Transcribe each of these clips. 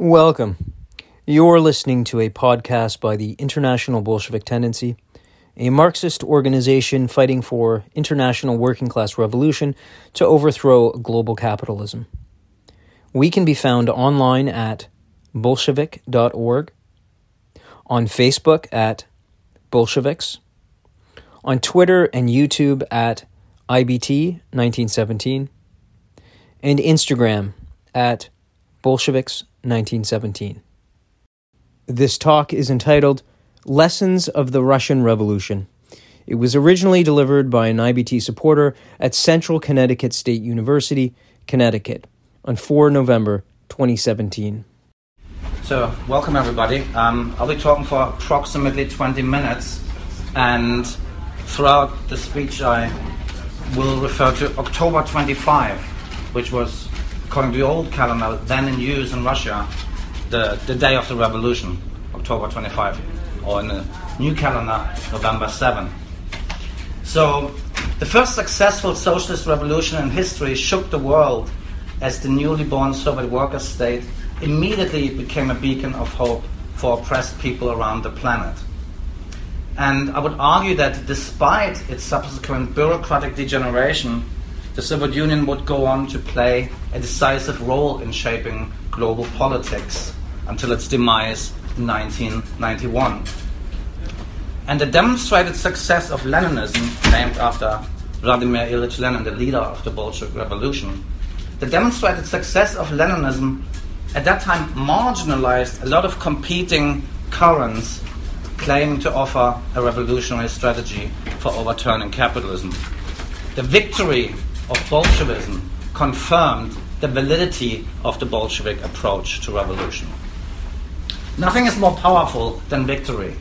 Welcome. You're listening to a podcast by the International Bolshevik Tendency, a Marxist organization fighting for international working class revolution to overthrow global capitalism. We can be found online at bolshevik.org, on Facebook at Bolsheviks, on Twitter and YouTube at IBT1917, and Instagram at Bolsheviks 1917. This talk is entitled Lessons of the Russian Revolution. It was originally delivered by an IBT supporter at Central Connecticut State University, Connecticut, on 4 November 2017. So, welcome everybody. Um, I'll be talking for approximately 20 minutes, and throughout the speech, I will refer to October 25, which was, according to the old calendar, then in use in Russia, the, the day of the revolution, October 25, or in the new calendar, November 7. So, the first successful socialist revolution in history shook the world as the newly born Soviet worker state immediately became a beacon of hope for oppressed people around the planet. And I would argue that despite its subsequent bureaucratic degeneration, the Soviet Union would go on to play a decisive role in shaping global politics until its demise in 1991. And the demonstrated success of Leninism, named after Vladimir Ilyich Lenin, the leader of the Bolshevik Revolution, the demonstrated success of Leninism at that time marginalized a lot of competing currents claiming to offer a revolutionary strategy for overturning capitalism. The victory of Bolshevism confirmed the validity of the Bolshevik approach to revolution. Nothing is more powerful than victory.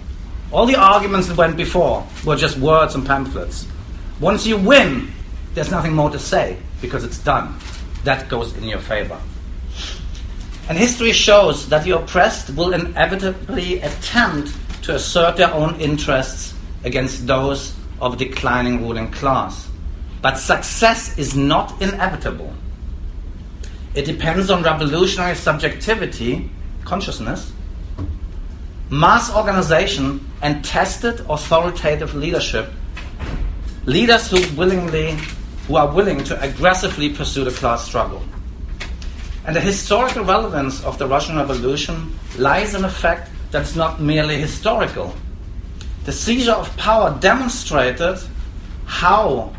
All the arguments that went before were just words and pamphlets. Once you win, there's nothing more to say because it's done. That goes in your favor. And history shows that the oppressed will inevitably attempt to assert their own interests against those of a declining ruling class. But success is not inevitable. It depends on revolutionary subjectivity, consciousness, mass organization, and tested authoritative leadership. Leaders who willingly who are willing to aggressively pursue the class struggle. And the historical relevance of the Russian Revolution lies in the fact that it's not merely historical. The seizure of power demonstrated how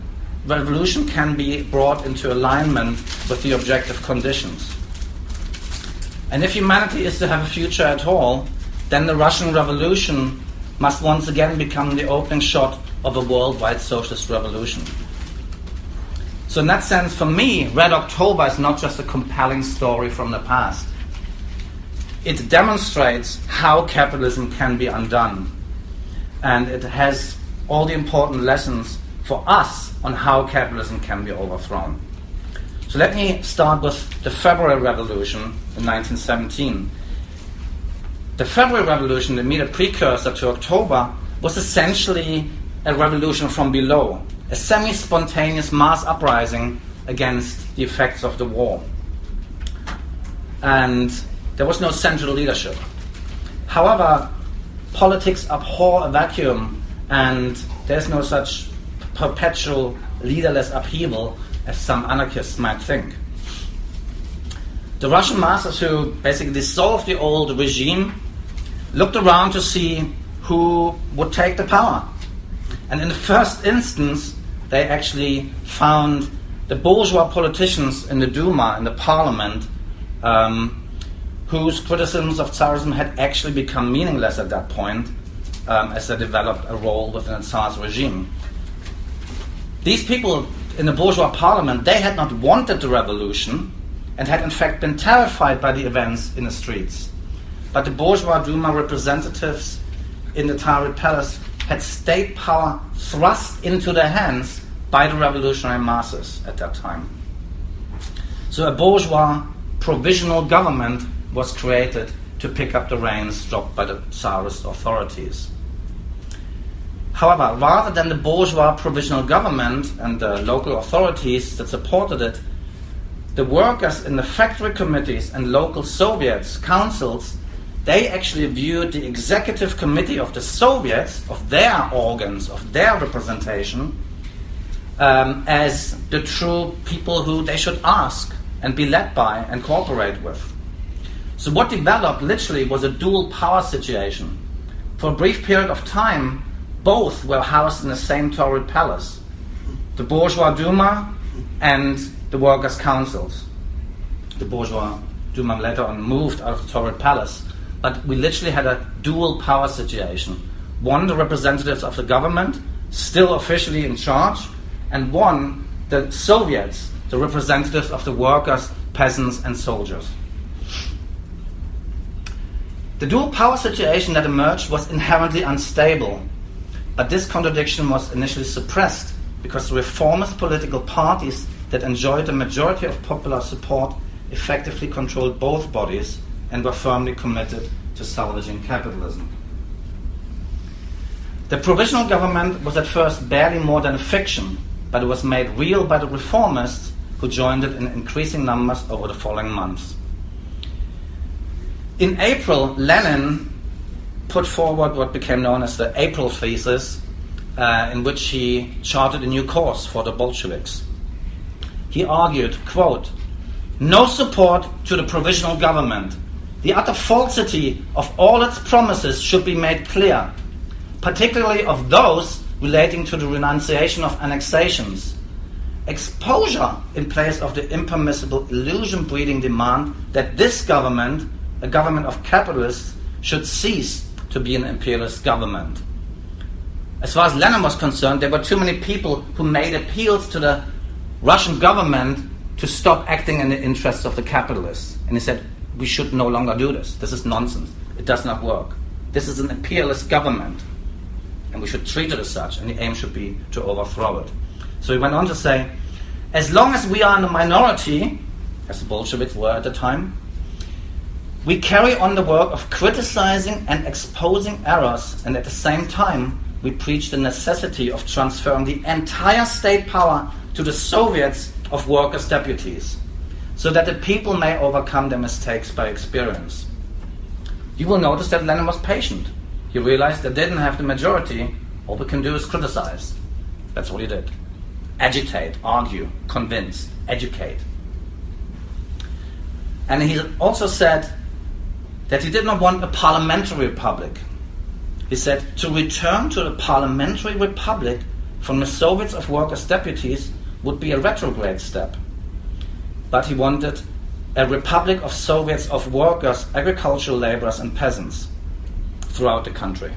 revolution can be brought into alignment with the objective conditions. And if humanity is to have a future at all, then the Russian Revolution must once again become the opening shot of a worldwide socialist revolution. So, in that sense, for me, Red October is not just a compelling story from the past. It demonstrates how capitalism can be undone. And it has all the important lessons for us on how capitalism can be overthrown. So, let me start with the February Revolution in 1917. The February Revolution, the immediate precursor to October, was essentially a revolution from below a semi spontaneous mass uprising against the effects of the war. And there was no central leadership. However, politics abhor a vacuum, and there's no such perpetual leaderless upheaval as some anarchists might think. The Russian masters who basically dissolved the old regime looked around to see who would take the power. And in the first instance, they actually found the bourgeois politicians in the Duma, in the parliament, um, whose criticisms of Tsarism had actually become meaningless at that point um, as they developed a role within the Tsar's regime. These people in the bourgeois parliament, they had not wanted the revolution and had in fact been terrified by the events in the streets. But the bourgeois Duma representatives in the Tauride Palace had state power thrust into their hands by the revolutionary masses at that time. So a bourgeois provisional government was created to pick up the reins dropped by the Tsarist authorities. However, rather than the bourgeois provisional government and the local authorities that supported it, the workers in the factory committees and local Soviets, councils, they actually viewed the executive committee of the Soviets, of their organs, of their representation, um, as the true people who they should ask and be led by and cooperate with. So, what developed literally was a dual power situation. For a brief period of time, both were housed in the same Taurid palace the bourgeois Duma and the workers' councils. The bourgeois Duma later on moved out of the Taurid palace, but we literally had a dual power situation. One, the representatives of the government, still officially in charge, and one, the Soviets, the representatives of the workers, peasants, and soldiers. The dual power situation that emerged was inherently unstable, but this contradiction was initially suppressed because reformist political parties that enjoyed a majority of popular support effectively controlled both bodies and were firmly committed to salvaging capitalism. The provisional government was at first barely more than a fiction, but it was made real by the reformists who joined it in increasing numbers over the following months. In April, Lenin put forward what became known as the April Thesis, uh, in which he charted a new course for the Bolsheviks. He argued, quote, no support to the provisional government. The utter falsity of all its promises should be made clear, particularly of those relating to the renunciation of annexations. Exposure in place of the impermissible illusion breeding demand that this government, a government of capitalists, should cease to be an imperialist government. As far as Lenin was concerned, there were too many people who made appeals to the Russian government to stop acting in the interests of the capitalists. And he said, we should no longer do this. This is nonsense. It does not work. This is an imperialist government and we should treat it as such, and the aim should be to overthrow it. So he went on to say, as long as we are in the minority, as the Bolsheviks were at the time, we carry on the work of criticizing and exposing errors, and at the same time, we preach the necessity of transferring the entire state power to the Soviets of workers' deputies, so that the people may overcome their mistakes by experience. You will notice that Lenin was patient. He realized they didn't have the majority. All we can do is criticize. That's what he did. Agitate, argue, convince, educate. And he also said that he did not want a parliamentary republic. He said to return to the parliamentary republic from the Soviets of workers' deputies would be a retrograde step. But he wanted a republic of Soviets of workers, agricultural laborers, and peasants throughout the country.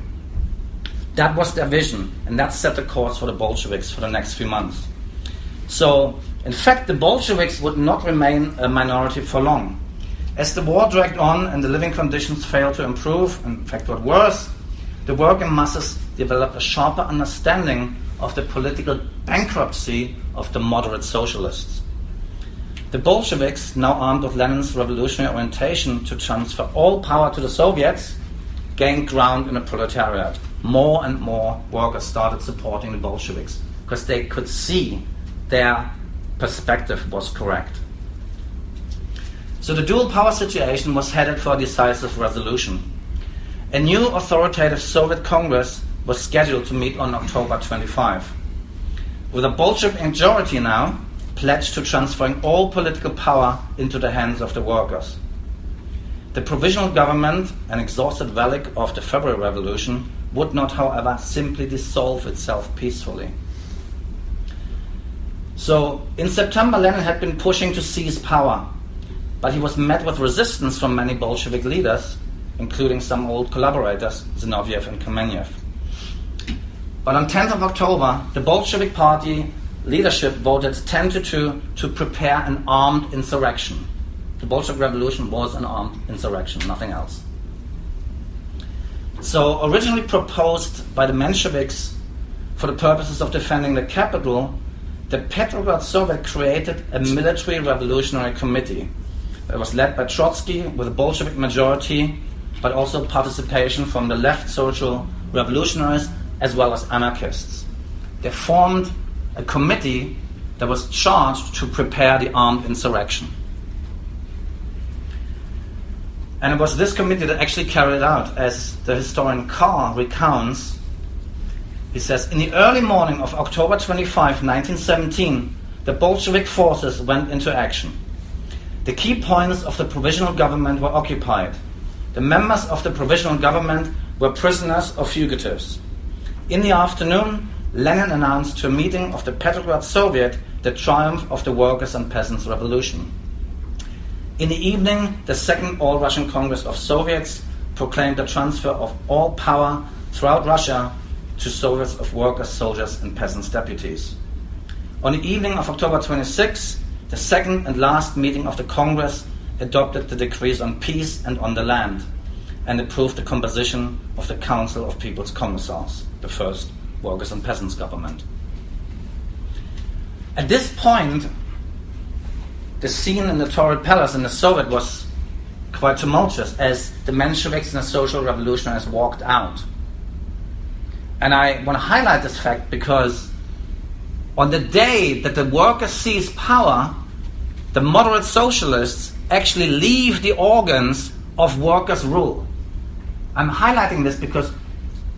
That was their vision, and that set the course for the Bolsheviks for the next few months. So, in fact, the Bolsheviks would not remain a minority for long. As the war dragged on and the living conditions failed to improve, in fact, got worse, the working masses developed a sharper understanding of the political bankruptcy of the moderate socialists. The Bolsheviks, now armed with Lenin's revolutionary orientation to transfer all power to the Soviets, gained ground in the proletariat. More and more workers started supporting the Bolsheviks because they could see their perspective was correct. So the dual power situation was headed for a decisive resolution. A new authoritative Soviet Congress was scheduled to meet on October 25. With a Bolshevik majority now pledged to transferring all political power into the hands of the workers. The provisional government, an exhausted relic of the February Revolution, would not, however, simply dissolve itself peacefully. So, in September, Lenin had been pushing to seize power, but he was met with resistance from many Bolshevik leaders, including some old collaborators, Zinoviev and Kamenev. But on 10th of October, the Bolshevik Party leadership voted 10 to 2 to prepare an armed insurrection. The Bolshevik Revolution was an armed insurrection, nothing else. So, originally proposed by the Mensheviks for the purposes of defending the capital, the Petrograd Soviet created a military revolutionary committee that was led by Trotsky with a Bolshevik majority, but also participation from the left social revolutionaries as well as anarchists. They formed a committee that was charged to prepare the armed insurrection. And it was this committee that actually carried out, as the historian Carr recounts. He says, In the early morning of October 25, 1917, the Bolshevik forces went into action. The key points of the provisional government were occupied. The members of the provisional government were prisoners or fugitives. In the afternoon, Lenin announced to a meeting of the Petrograd Soviet the triumph of the workers' and peasants' revolution. In the evening, the Second All Russian Congress of Soviets proclaimed the transfer of all power throughout Russia to Soviets of workers, soldiers, and peasants' deputies. On the evening of October 26, the second and last meeting of the Congress adopted the decrees on peace and on the land and approved the composition of the Council of People's Commissars, the first workers' and peasants' government. At this point, the scene in the Tauride Palace in the Soviet was quite tumultuous as the Mensheviks and the social revolutionaries walked out. And I want to highlight this fact because on the day that the workers seized power, the moderate socialists actually leave the organs of workers' rule. I'm highlighting this because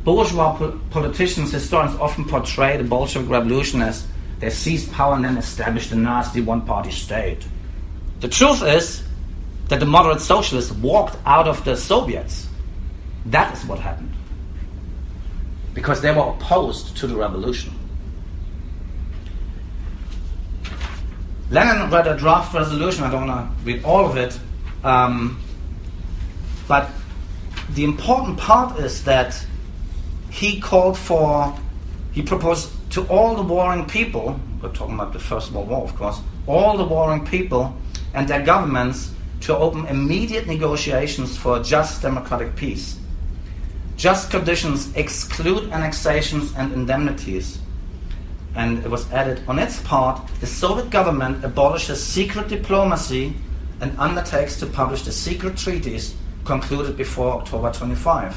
bourgeois po- politicians, historians often portray the Bolshevik revolution as they seized power and then established a nasty one party state. The truth is that the moderate socialists walked out of the Soviets. That is what happened. Because they were opposed to the revolution. Lenin read a draft resolution, I don't want to read all of it, um, but the important part is that he called for, he proposed to all the warring people, we're talking about the First World War, of course, all the warring people and their governments to open immediate negotiations for a just democratic peace. Just conditions exclude annexations and indemnities. And it was added on its part, the Soviet government abolishes secret diplomacy and undertakes to publish the secret treaties concluded before October 25.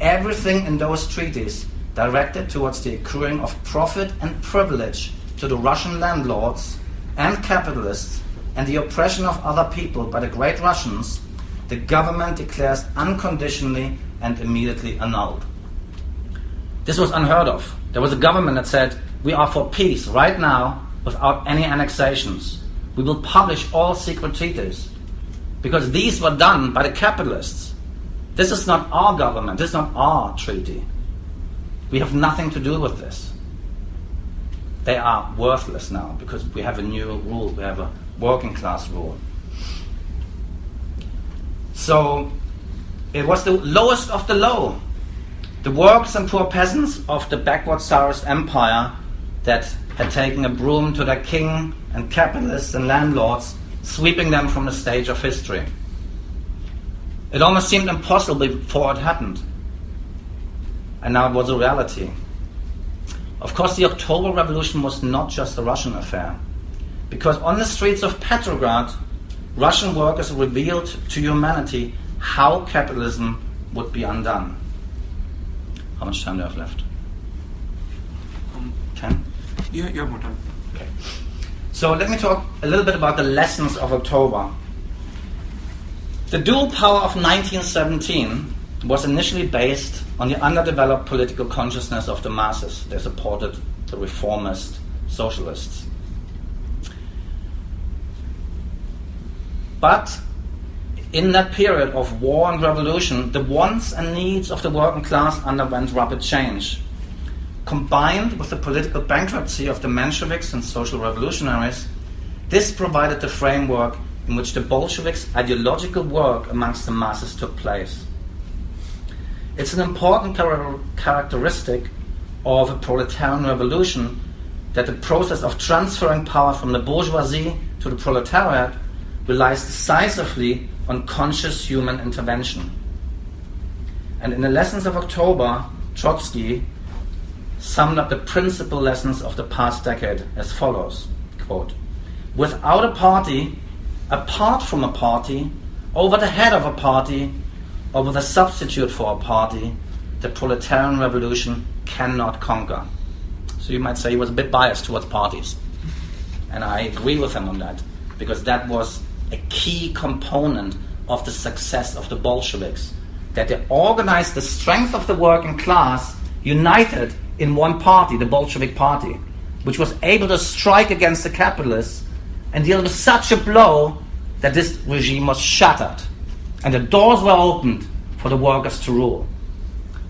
Everything in those treaties directed towards the accruing of profit and privilege to the Russian landlords and capitalists and the oppression of other people by the great Russians, the government declares unconditionally and immediately annulled. This was unheard of. There was a government that said, We are for peace right now without any annexations. We will publish all secret treaties. Because these were done by the capitalists. This is not our government, this is not our treaty. We have nothing to do with this. They are worthless now because we have a new rule, we have a working class rule. So it was the lowest of the low. The workers and poor peasants of the backward Tsarist empire that had taken a broom to their king and capitalists and landlords, sweeping them from the stage of history. It almost seemed impossible before it happened. And now it was a reality. Of course, the October Revolution was not just a Russian affair. Because on the streets of Petrograd, Russian workers revealed to humanity how capitalism would be undone. How much time do I have left? You, you have more time. Okay. So let me talk a little bit about the lessons of October. The dual power of 1917 was initially based on the underdeveloped political consciousness of the masses. They supported the reformist socialists. But in that period of war and revolution, the wants and needs of the working class underwent rapid change. Combined with the political bankruptcy of the Mensheviks and social revolutionaries, this provided the framework in which the Bolsheviks' ideological work amongst the masses took place. It's an important char- characteristic of a proletarian revolution that the process of transferring power from the bourgeoisie to the proletariat relies decisively on conscious human intervention. And in the lessons of October, Trotsky summed up the principal lessons of the past decade as follows quote, Without a party, apart from a party, over the head of a party, or with a substitute for a party, the proletarian revolution cannot conquer. So you might say he was a bit biased towards parties. And I agree with him on that, because that was a key component of the success of the Bolsheviks. That they organized the strength of the working class united in one party, the Bolshevik Party, which was able to strike against the capitalists and deal with such a blow that this regime was shattered and the doors were opened for the workers to rule.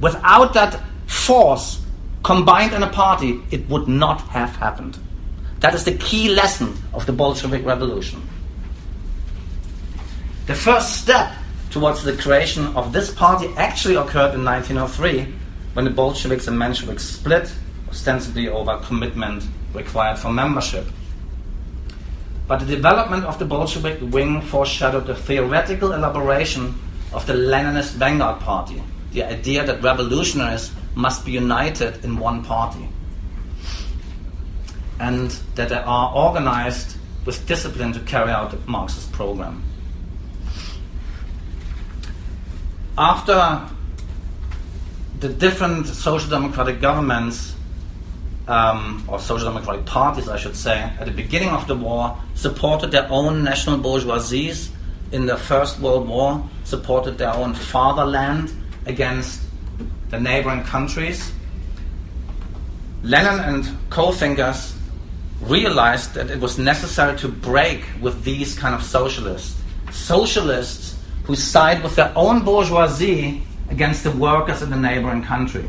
Without that force combined in a party, it would not have happened. That is the key lesson of the Bolshevik Revolution. The first step towards the creation of this party actually occurred in 1903 when the Bolsheviks and Mensheviks split, ostensibly over commitment required for membership. But the development of the Bolshevik wing foreshadowed the theoretical elaboration of the Leninist vanguard party, the idea that revolutionaries must be united in one party and that they are organized with discipline to carry out the Marxist program. After the different social democratic governments um, or social democratic parties, I should say, at the beginning of the war, supported their own national bourgeoisies in the First World War, supported their own fatherland against the neighboring countries. Lenin and co thinkers realized that it was necessary to break with these kind of socialists. Socialists who side with their own bourgeoisie against the workers in the neighboring country.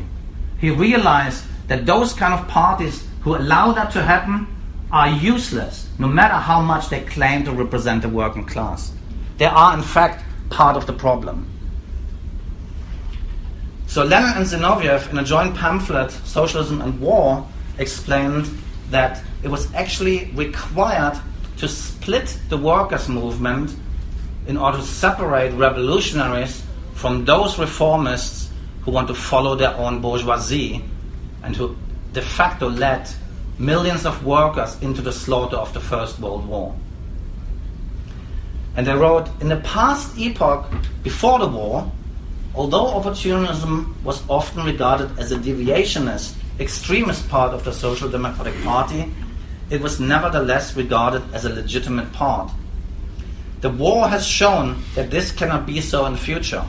He realized that those kind of parties who allow that to happen are useless, no matter how much they claim to represent the working class. They are, in fact, part of the problem. So Lenin and Zinoviev, in a joint pamphlet, Socialism and War, explained that it was actually required to split the workers' movement in order to separate revolutionaries from those reformists who want to follow their own bourgeoisie and who de facto led millions of workers into the slaughter of the First World War. And they wrote In the past epoch before the war, although opportunism was often regarded as a deviationist, extremist part of the Social Democratic Party, it was nevertheless regarded as a legitimate part. The war has shown that this cannot be so in the future.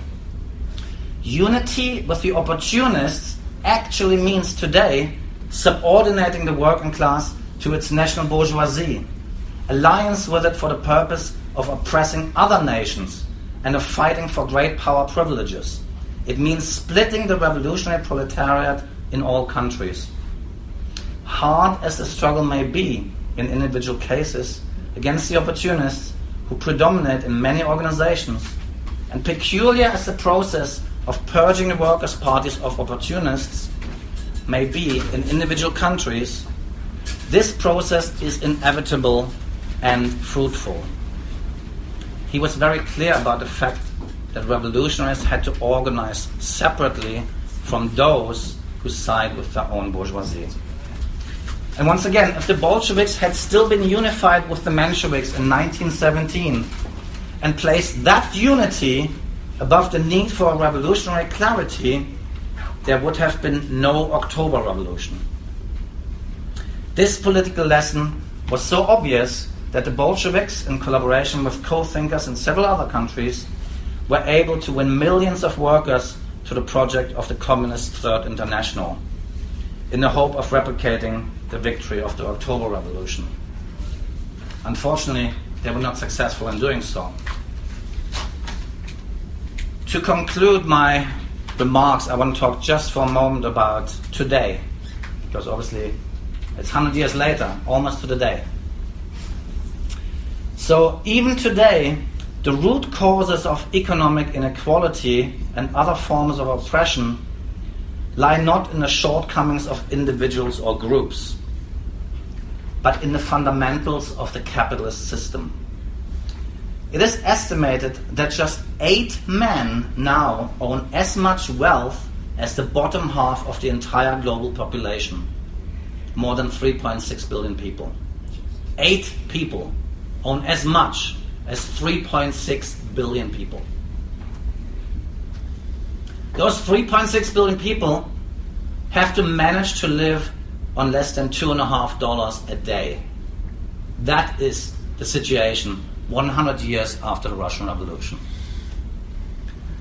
Unity with the opportunists actually means today subordinating the working class to its national bourgeoisie, alliance with it for the purpose of oppressing other nations and of fighting for great power privileges. It means splitting the revolutionary proletariat in all countries. Hard as the struggle may be in individual cases against the opportunists who predominate in many organizations, and peculiar as the process of purging the workers' parties of opportunists may be in individual countries, this process is inevitable and fruitful. He was very clear about the fact that revolutionaries had to organize separately from those who side with their own bourgeoisie. And once again, if the Bolsheviks had still been unified with the Mensheviks in 1917 and placed that unity above the need for revolutionary clarity, there would have been no October Revolution. This political lesson was so obvious that the Bolsheviks, in collaboration with co thinkers in several other countries, were able to win millions of workers to the project of the Communist Third International in the hope of replicating the victory of the October Revolution. Unfortunately, they were not successful in doing so. To conclude my remarks, I want to talk just for a moment about today, because obviously it's 100 years later, almost to the day. So, even today, the root causes of economic inequality and other forms of oppression lie not in the shortcomings of individuals or groups, but in the fundamentals of the capitalist system. It is estimated that just eight men now own as much wealth as the bottom half of the entire global population, more than 3.6 billion people. Eight people own as much as 3.6 billion people. Those 3.6 billion people have to manage to live on less than two and a half dollars a day. That is the situation 100 years after the Russian Revolution.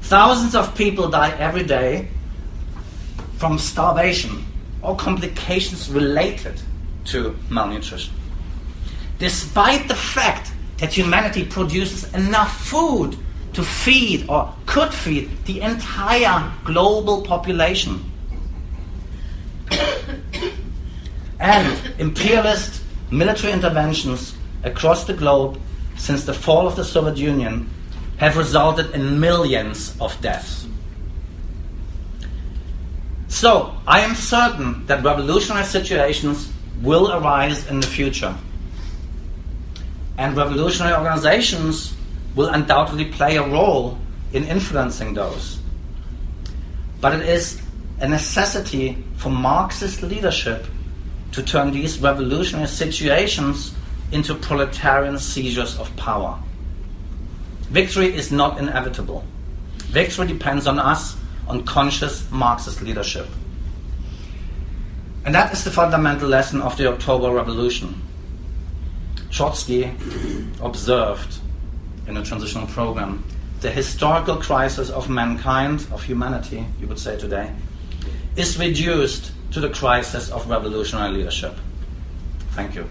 Thousands of people die every day from starvation or complications related to malnutrition. Despite the fact that humanity produces enough food to feed or could feed the entire global population. and imperialist military interventions across the globe since the fall of the Soviet Union have resulted in millions of deaths. So, I am certain that revolutionary situations will arise in the future. And revolutionary organizations will undoubtedly play a role in influencing those. But it is a necessity for Marxist leadership to turn these revolutionary situations into proletarian seizures of power. Victory is not inevitable. Victory depends on us, on conscious Marxist leadership. And that is the fundamental lesson of the October Revolution. Trotsky observed in a transitional program the historical crisis of mankind, of humanity, you would say today, is reduced to the crisis of revolutionary leadership. Thank you.